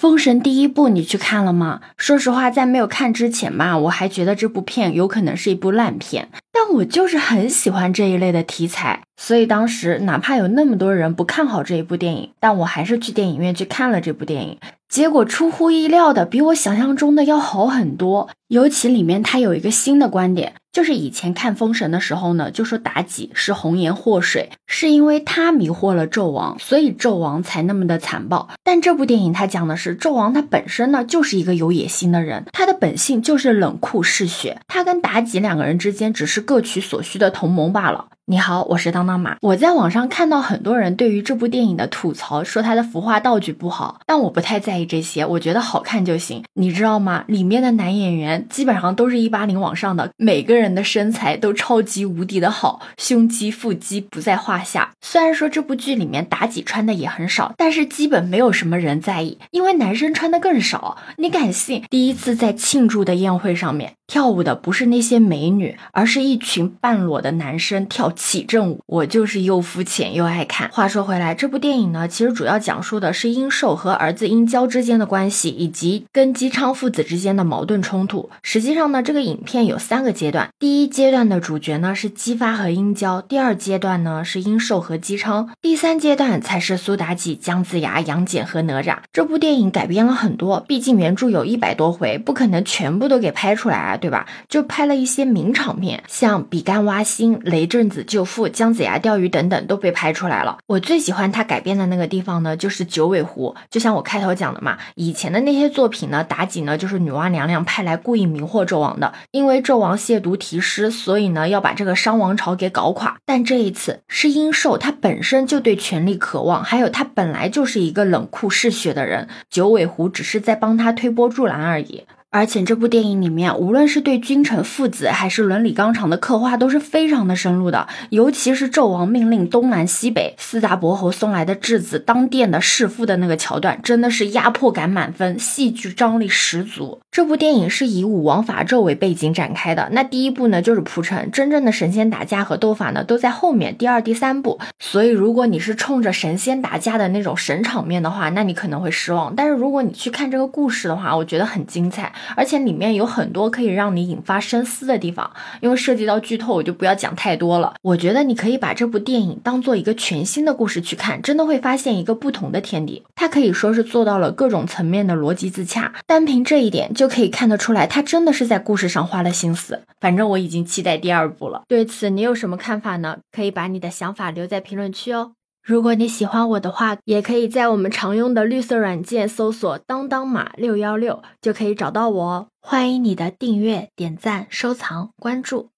封神第一部你去看了吗？说实话，在没有看之前吧，我还觉得这部片有可能是一部烂片。但我就是很喜欢这一类的题材，所以当时哪怕有那么多人不看好这一部电影，但我还是去电影院去看了这部电影。结果出乎意料的，比我想象中的要好很多。尤其里面他有一个新的观点，就是以前看《封神》的时候呢，就说妲己是红颜祸水，是因为她迷惑了纣王，所以纣王才那么的残暴。但这部电影他讲的是纣王他本身呢就是一个有野心的人，他的本性就是冷酷嗜血，他跟妲己两个人之间只是各取所需的同盟罢了。你好，我是当当马。我在网上看到很多人对于这部电影的吐槽，说它的服化道具不好，但我不太在意这些，我觉得好看就行。你知道吗？里面的男演员基本上都是一八零往上的，每个人的身材都超级无敌的好，胸肌、腹肌不在话下。虽然说这部剧里面妲己穿的也很少，但是基本没有什么人在意，因为男生穿的更少。你敢信？第一次在庆祝的宴会上面跳舞的不是那些美女，而是一群半裸的男生跳。起正午，我就是又肤浅又爱看。话说回来，这部电影呢，其实主要讲述的是殷寿和儿子殷郊之间的关系，以及跟姬昌父子之间的矛盾冲突。实际上呢，这个影片有三个阶段。第一阶段的主角呢是姬发和殷郊，第二阶段呢是殷寿和姬昌，第三阶段才是苏妲己、姜子牙、杨戬和哪吒。这部电影改编了很多，毕竟原著有一百多回，不可能全部都给拍出来啊，对吧？就拍了一些名场面，像比干挖心、雷震子。救父、姜子牙钓鱼等等都被拍出来了。我最喜欢他改编的那个地方呢，就是九尾狐。就像我开头讲的嘛，以前的那些作品呢，妲己呢就是女娲娘娘派来故意迷惑纣王的，因为纣王亵渎题诗，所以呢要把这个商王朝给搞垮。但这一次是殷寿，他本身就对权力渴望，还有他本来就是一个冷酷嗜血的人，九尾狐只是在帮他推波助澜而已。而且这部电影里面，无论是对君臣父子还是伦理纲常的刻画，都是非常的深入的。尤其是纣王命令东南西北四大伯侯送来的质子当殿的弑父的那个桥段，真的是压迫感满分，戏剧张力十足。这部电影是以武王伐纣为背景展开的。那第一部呢，就是铺陈，真正的神仙打架和斗法呢，都在后面第二、第三部。所以如果你是冲着神仙打架的那种神场面的话，那你可能会失望。但是如果你去看这个故事的话，我觉得很精彩。而且里面有很多可以让你引发深思的地方，因为涉及到剧透，我就不要讲太多了。我觉得你可以把这部电影当做一个全新的故事去看，真的会发现一个不同的天地。它可以说是做到了各种层面的逻辑自洽，单凭这一点就可以看得出来，它真的是在故事上花了心思。反正我已经期待第二部了。对此你有什么看法呢？可以把你的想法留在评论区哦。如果你喜欢我的话，也可以在我们常用的绿色软件搜索“当当码六幺六”，就可以找到我哦。欢迎你的订阅、点赞、收藏、关注。